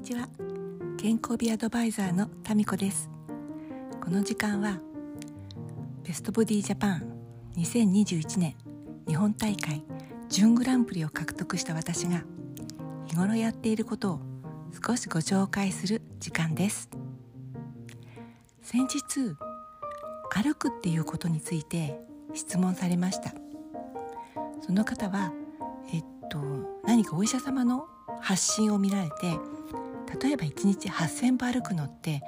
にちは。健康美アドバイザーのタミコです。この時間はベストボディジャパン2021年日本大会準グランプリを獲得した私が日頃やっていることを少しご紹介する時間です。先日歩くっていうことについて質問されました。その方はえっと何かお医者様の発信を見られて例えば1日8,000歩歩くのって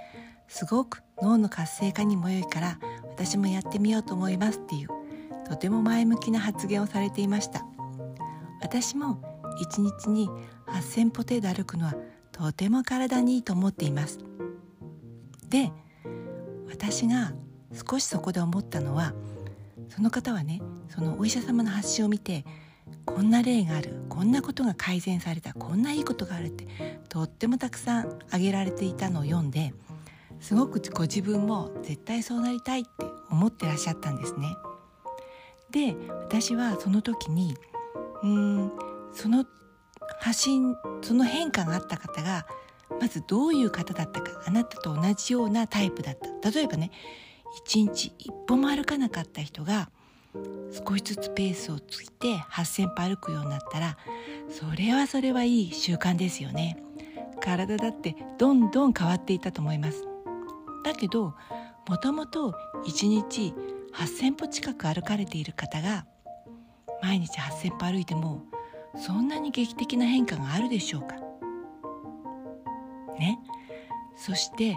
すごく脳の活性化にも良いから私もやってみようと思いますっていうとても前向きな発言をされていました。私も1日に8,000歩程度歩くのはとても体にいいと思っています。で私が少しそこで思ったのはその方はねそのお医者様の発信を見てこんな例がある。こんなことが改善された。こんないいことがあるって。とってもたくさん挙げられていたのを読んですごくご自分も絶対そうなりたいって思ってらっしゃったんですね。で私はその時にうんその発信その変化があった方がまずどういう方だったかあなたと同じようなタイプだった。例えばね一日一歩も歩かなかった人が少しずつペースをついて8,000歩歩くようになったらそれはそれはいい習慣ですよね。体だってどんどん変わっていたと思います。だけどもともと1日8,000歩近く歩かれている方が毎日8,000歩歩いてもそんなに劇的な変化があるでしょうか？ね？そして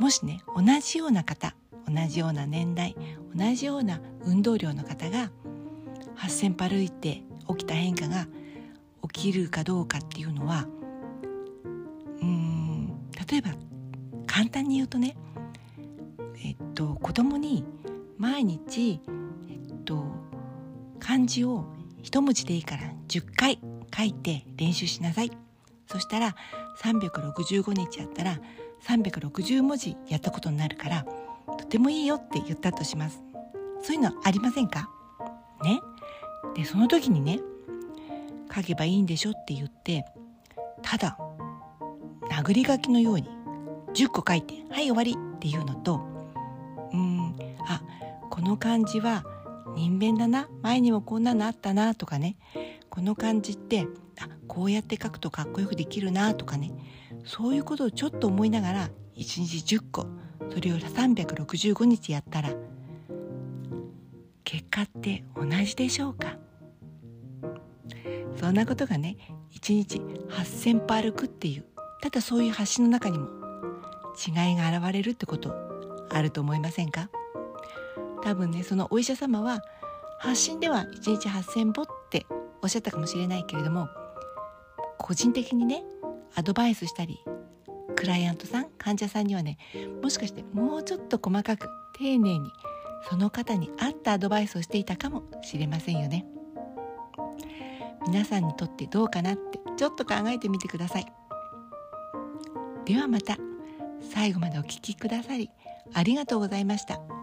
もしね同じような方同じような年代同じような運動量の方が8,000歩歩いて起きた変化が起きるかどうかっていうのはうん例えば簡単に言うとねえっと子供に毎日えっと漢字を一文字でいいから10回書いて練習しなさい。そしたら365日やったら360文字やったことになるからとてもいいよって言ったとします。そういうのありませんか？ね？でその時にね書けばいいんでしょって言ってただ殴り書きのように10個書いて「はい終わり」っていうのとうんあこの漢字は人弁だな前にもこんなのあったなとかねこの漢字ってあこうやって書くとかっこよくできるなとかねそういうことをちょっと思いながら1日10個それを365日やったら結果って同じでしょうか？そんなことがね1日8,000歩歩くっていうただそういう橋の中にも違いが現れるってことあると思いませんか？多分ねそのお医者様は発信では1日8,000歩っておっしゃったかもしれないけれども個人的にねアドバイスしたりクライアントさん患者さんにはねもしかしてもうちょっと細かく丁寧にその方に合ったアドバイスをしていたかもしれませんよね。皆さんにとってどうかなってちょっと考えてみてください。ではまた。最後までお聴きくださりありがとうございました。